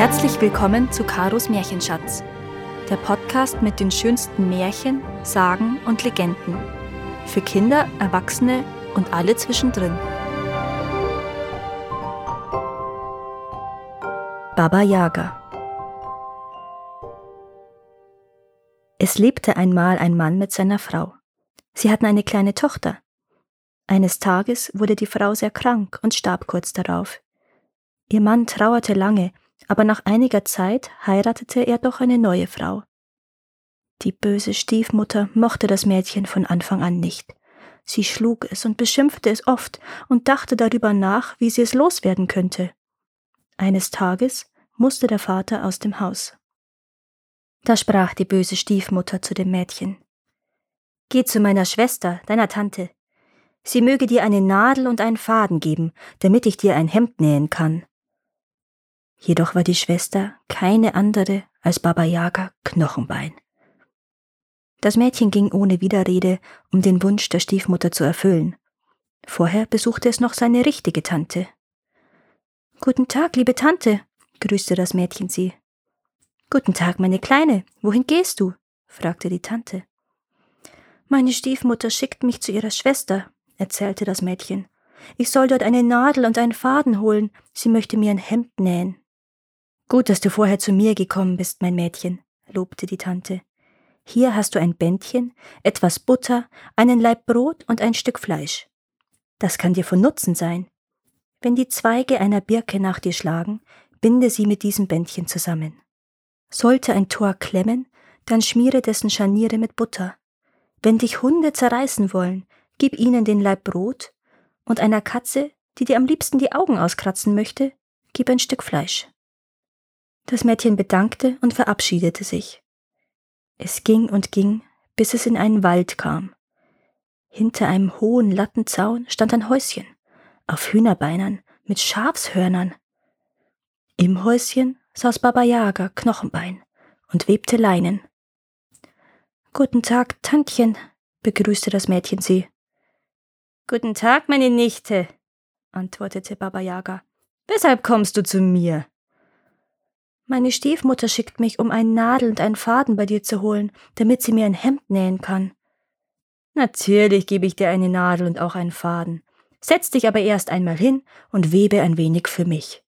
Herzlich willkommen zu Karos Märchenschatz, der Podcast mit den schönsten Märchen, Sagen und Legenden. Für Kinder, Erwachsene und alle zwischendrin. Baba Yaga Es lebte einmal ein Mann mit seiner Frau. Sie hatten eine kleine Tochter. Eines Tages wurde die Frau sehr krank und starb kurz darauf. Ihr Mann trauerte lange, aber nach einiger Zeit heiratete er doch eine neue Frau. Die böse Stiefmutter mochte das Mädchen von Anfang an nicht. Sie schlug es und beschimpfte es oft und dachte darüber nach, wie sie es loswerden könnte. Eines Tages musste der Vater aus dem Haus. Da sprach die böse Stiefmutter zu dem Mädchen. Geh zu meiner Schwester, deiner Tante. Sie möge dir eine Nadel und einen Faden geben, damit ich dir ein Hemd nähen kann. Jedoch war die Schwester keine andere als Baba Yaga Knochenbein. Das Mädchen ging ohne Widerrede, um den Wunsch der Stiefmutter zu erfüllen. Vorher besuchte es noch seine richtige Tante. Guten Tag, liebe Tante, grüßte das Mädchen sie. Guten Tag, meine Kleine, wohin gehst du? fragte die Tante. Meine Stiefmutter schickt mich zu ihrer Schwester, erzählte das Mädchen. Ich soll dort eine Nadel und einen Faden holen, sie möchte mir ein Hemd nähen. Gut, dass du vorher zu mir gekommen bist, mein Mädchen, lobte die Tante. Hier hast du ein Bändchen, etwas Butter, einen Laib Brot und ein Stück Fleisch. Das kann dir von Nutzen sein. Wenn die Zweige einer Birke nach dir schlagen, binde sie mit diesem Bändchen zusammen. Sollte ein Tor klemmen, dann schmiere dessen Scharniere mit Butter. Wenn dich Hunde zerreißen wollen, gib ihnen den Laib Brot, und einer Katze, die dir am liebsten die Augen auskratzen möchte, gib ein Stück Fleisch. Das Mädchen bedankte und verabschiedete sich. Es ging und ging, bis es in einen Wald kam. Hinter einem hohen Lattenzaun stand ein Häuschen, auf Hühnerbeinern, mit Schafshörnern. Im Häuschen saß Baba Yaga Knochenbein und webte Leinen. Guten Tag, Tantchen, begrüßte das Mädchen sie. Guten Tag, meine Nichte, antwortete Baba Yaga. Weshalb kommst du zu mir? Meine Stiefmutter schickt mich, um einen Nadel und einen Faden bei dir zu holen, damit sie mir ein Hemd nähen kann. Natürlich gebe ich dir eine Nadel und auch einen Faden. Setz dich aber erst einmal hin und webe ein wenig für mich.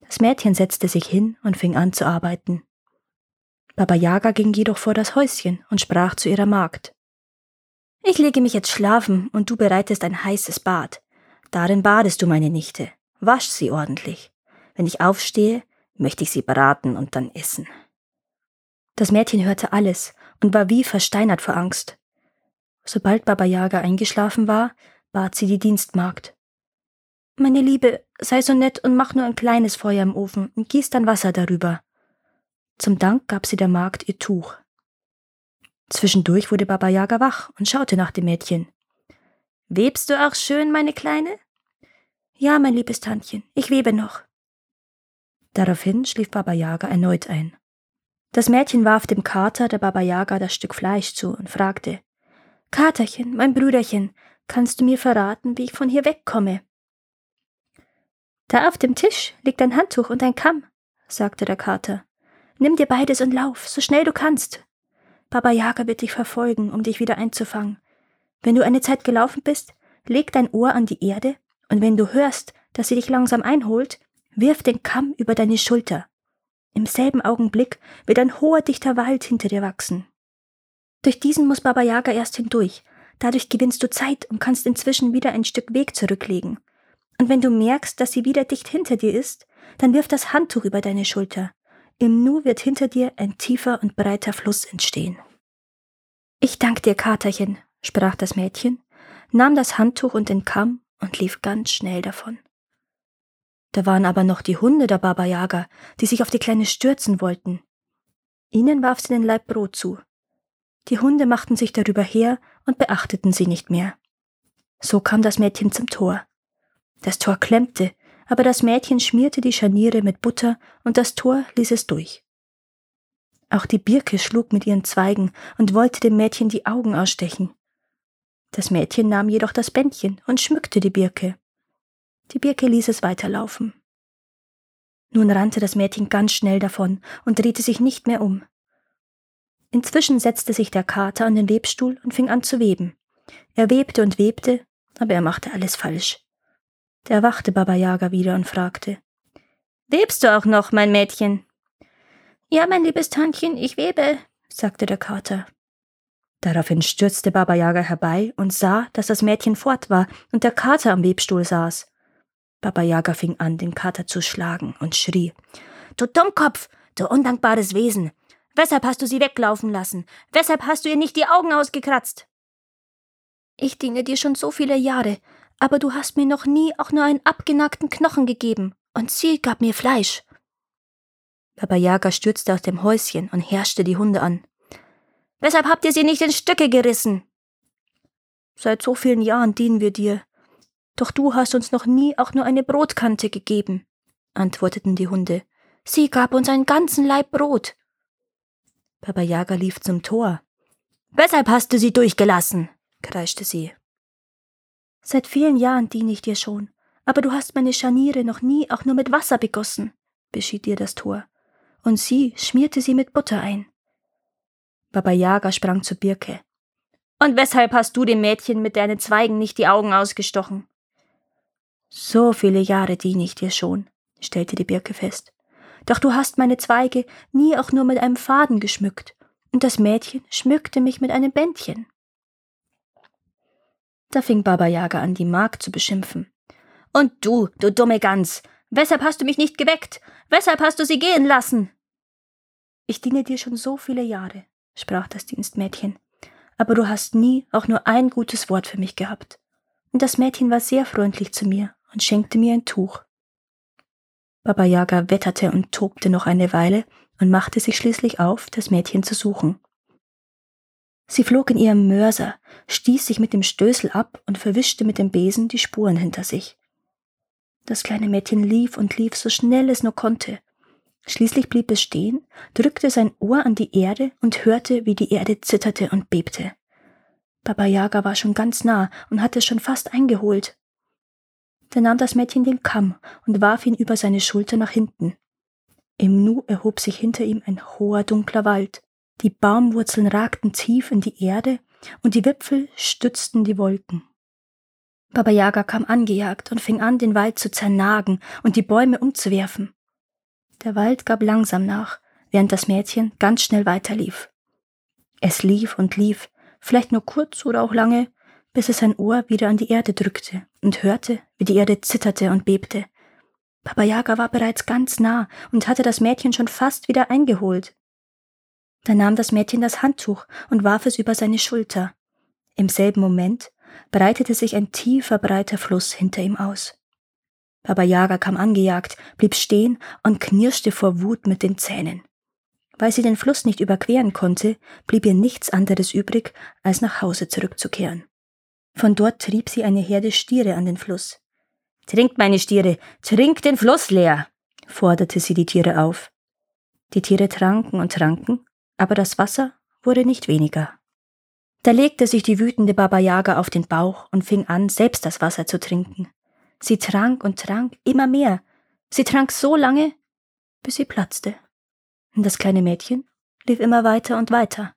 Das Mädchen setzte sich hin und fing an zu arbeiten. Baba Yaga ging jedoch vor das Häuschen und sprach zu ihrer Magd. Ich lege mich jetzt schlafen und du bereitest ein heißes Bad. Darin badest du meine Nichte. Wasch sie ordentlich. Wenn ich aufstehe, möchte ich sie braten und dann essen. Das Mädchen hörte alles und war wie versteinert vor Angst. Sobald Baba Yaga eingeschlafen war, bat sie die Dienstmagd. Meine Liebe, sei so nett und mach nur ein kleines Feuer im Ofen und gieß dann Wasser darüber. Zum Dank gab sie der Magd ihr Tuch. Zwischendurch wurde Baba Yaga wach und schaute nach dem Mädchen. Webst du auch schön, meine Kleine? Ja, mein liebes Tantchen, ich webe noch. Daraufhin schlief Baba Yaga erneut ein. Das Mädchen warf dem Kater der Baba Yaga das Stück Fleisch zu und fragte, Katerchen, mein Brüderchen, kannst du mir verraten, wie ich von hier wegkomme? Da auf dem Tisch liegt ein Handtuch und ein Kamm, sagte der Kater. Nimm dir beides und lauf, so schnell du kannst. Baba Yaga wird dich verfolgen, um dich wieder einzufangen. Wenn du eine Zeit gelaufen bist, leg dein Ohr an die Erde, und wenn du hörst, dass sie dich langsam einholt, Wirf den Kamm über deine Schulter. Im selben Augenblick wird ein hoher, dichter Wald hinter dir wachsen. Durch diesen muss Baba Yaga erst hindurch. Dadurch gewinnst du Zeit und kannst inzwischen wieder ein Stück Weg zurücklegen. Und wenn du merkst, dass sie wieder dicht hinter dir ist, dann wirf das Handtuch über deine Schulter. Im Nu wird hinter dir ein tiefer und breiter Fluss entstehen. Ich dank dir, Katerchen, sprach das Mädchen, nahm das Handtuch und den Kamm und lief ganz schnell davon. Da waren aber noch die Hunde der Baba Yaga, die sich auf die Kleine stürzen wollten. Ihnen warf sie den Leib Brot zu. Die Hunde machten sich darüber her und beachteten sie nicht mehr. So kam das Mädchen zum Tor. Das Tor klemmte, aber das Mädchen schmierte die Scharniere mit Butter und das Tor ließ es durch. Auch die Birke schlug mit ihren Zweigen und wollte dem Mädchen die Augen ausstechen. Das Mädchen nahm jedoch das Bändchen und schmückte die Birke. Die Birke ließ es weiterlaufen. Nun rannte das Mädchen ganz schnell davon und drehte sich nicht mehr um. Inzwischen setzte sich der Kater an den Webstuhl und fing an zu weben. Er webte und webte, aber er machte alles falsch. Da erwachte Baba Yaga wieder und fragte, Webst du auch noch, mein Mädchen? Ja, mein liebes Tantchen, ich webe, sagte der Kater. Daraufhin stürzte Baba Yaga herbei und sah, dass das Mädchen fort war und der Kater am Webstuhl saß. Baba Yaga fing an, den Kater zu schlagen und schrie, Du Dummkopf, du undankbares Wesen! Weshalb hast du sie weglaufen lassen? Weshalb hast du ihr nicht die Augen ausgekratzt? Ich diene dir schon so viele Jahre, aber du hast mir noch nie auch nur einen abgenackten Knochen gegeben, und sie gab mir Fleisch. Baba Yaga stürzte aus dem Häuschen und herrschte die Hunde an. Weshalb habt ihr sie nicht in Stücke gerissen? Seit so vielen Jahren dienen wir dir. Doch du hast uns noch nie auch nur eine Brotkante gegeben, antworteten die Hunde. Sie gab uns einen ganzen Leib Brot. Baba Yaga lief zum Tor. Weshalb hast du sie durchgelassen? kreischte sie. Seit vielen Jahren diene ich dir schon, aber du hast meine Scharniere noch nie auch nur mit Wasser begossen, beschied ihr das Tor, und sie schmierte sie mit Butter ein. Baba Yaga sprang zur Birke. Und weshalb hast du dem Mädchen mit deinen Zweigen nicht die Augen ausgestochen? So viele Jahre diene ich dir schon, stellte die Birke fest. Doch du hast meine Zweige nie auch nur mit einem Faden geschmückt, und das Mädchen schmückte mich mit einem Bändchen. Da fing Baba Yaga an, die Magd zu beschimpfen. Und du, du dumme Gans, weshalb hast du mich nicht geweckt? Weshalb hast du sie gehen lassen? Ich diene dir schon so viele Jahre, sprach das Dienstmädchen, aber du hast nie auch nur ein gutes Wort für mich gehabt. Und das Mädchen war sehr freundlich zu mir und schenkte mir ein Tuch. Baba Yaga wetterte und tobte noch eine Weile und machte sich schließlich auf, das Mädchen zu suchen. Sie flog in ihrem Mörser, stieß sich mit dem Stößel ab und verwischte mit dem Besen die Spuren hinter sich. Das kleine Mädchen lief und lief so schnell es nur konnte. Schließlich blieb es stehen, drückte sein Ohr an die Erde und hörte, wie die Erde zitterte und bebte. Baba Yaga war schon ganz nah und hatte es schon fast eingeholt. Da nahm das Mädchen den Kamm und warf ihn über seine Schulter nach hinten. Im Nu erhob sich hinter ihm ein hoher dunkler Wald. Die Baumwurzeln ragten tief in die Erde und die Wipfel stützten die Wolken. Baba Yaga kam angejagt und fing an, den Wald zu zernagen und die Bäume umzuwerfen. Der Wald gab langsam nach, während das Mädchen ganz schnell weiterlief. Es lief und lief, vielleicht nur kurz oder auch lange, bis es sein Ohr wieder an die Erde drückte und hörte, wie die Erde zitterte und bebte. Baba Yaga war bereits ganz nah und hatte das Mädchen schon fast wieder eingeholt. Da nahm das Mädchen das Handtuch und warf es über seine Schulter. Im selben Moment breitete sich ein tiefer, breiter Fluss hinter ihm aus. Baba Yaga kam angejagt, blieb stehen und knirschte vor Wut mit den Zähnen. Weil sie den Fluss nicht überqueren konnte, blieb ihr nichts anderes übrig, als nach Hause zurückzukehren. Von dort trieb sie eine Herde Stiere an den Fluss. Trinkt, meine Stiere, trinkt den Fluss leer, forderte sie die Tiere auf. Die Tiere tranken und tranken, aber das Wasser wurde nicht weniger. Da legte sich die wütende Baba Yaga auf den Bauch und fing an, selbst das Wasser zu trinken. Sie trank und trank immer mehr. Sie trank so lange, bis sie platzte. Und das kleine Mädchen lief immer weiter und weiter.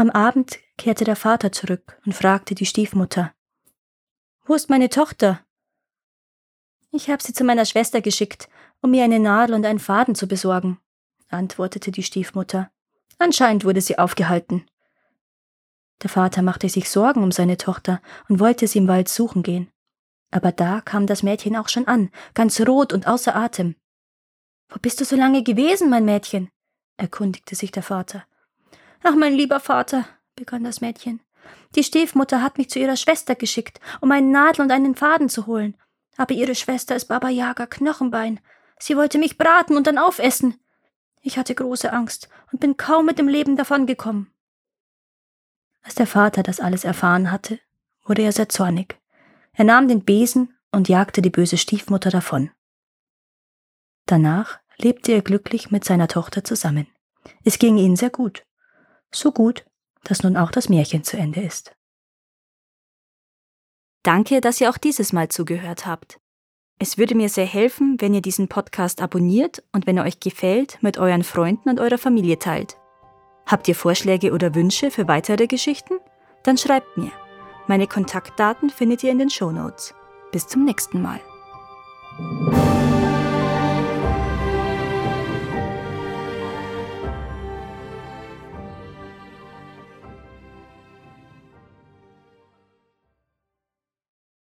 Am Abend kehrte der Vater zurück und fragte die Stiefmutter Wo ist meine Tochter? Ich habe sie zu meiner Schwester geschickt, um mir eine Nadel und einen Faden zu besorgen, antwortete die Stiefmutter. Anscheinend wurde sie aufgehalten. Der Vater machte sich Sorgen um seine Tochter und wollte sie im Wald suchen gehen. Aber da kam das Mädchen auch schon an, ganz rot und außer Atem. Wo bist du so lange gewesen, mein Mädchen? erkundigte sich der Vater. Ach, mein lieber Vater, begann das Mädchen. Die Stiefmutter hat mich zu ihrer Schwester geschickt, um einen Nadel und einen Faden zu holen. Aber ihre Schwester ist Baba Yaga Knochenbein. Sie wollte mich braten und dann aufessen. Ich hatte große Angst und bin kaum mit dem Leben davongekommen. Als der Vater das alles erfahren hatte, wurde er sehr zornig. Er nahm den Besen und jagte die böse Stiefmutter davon. Danach lebte er glücklich mit seiner Tochter zusammen. Es ging ihnen sehr gut. So gut, dass nun auch das Märchen zu Ende ist. Danke, dass ihr auch dieses Mal zugehört habt. Es würde mir sehr helfen, wenn ihr diesen Podcast abonniert und wenn er euch gefällt, mit euren Freunden und eurer Familie teilt. Habt ihr Vorschläge oder Wünsche für weitere Geschichten? Dann schreibt mir. Meine Kontaktdaten findet ihr in den Show Notes. Bis zum nächsten Mal.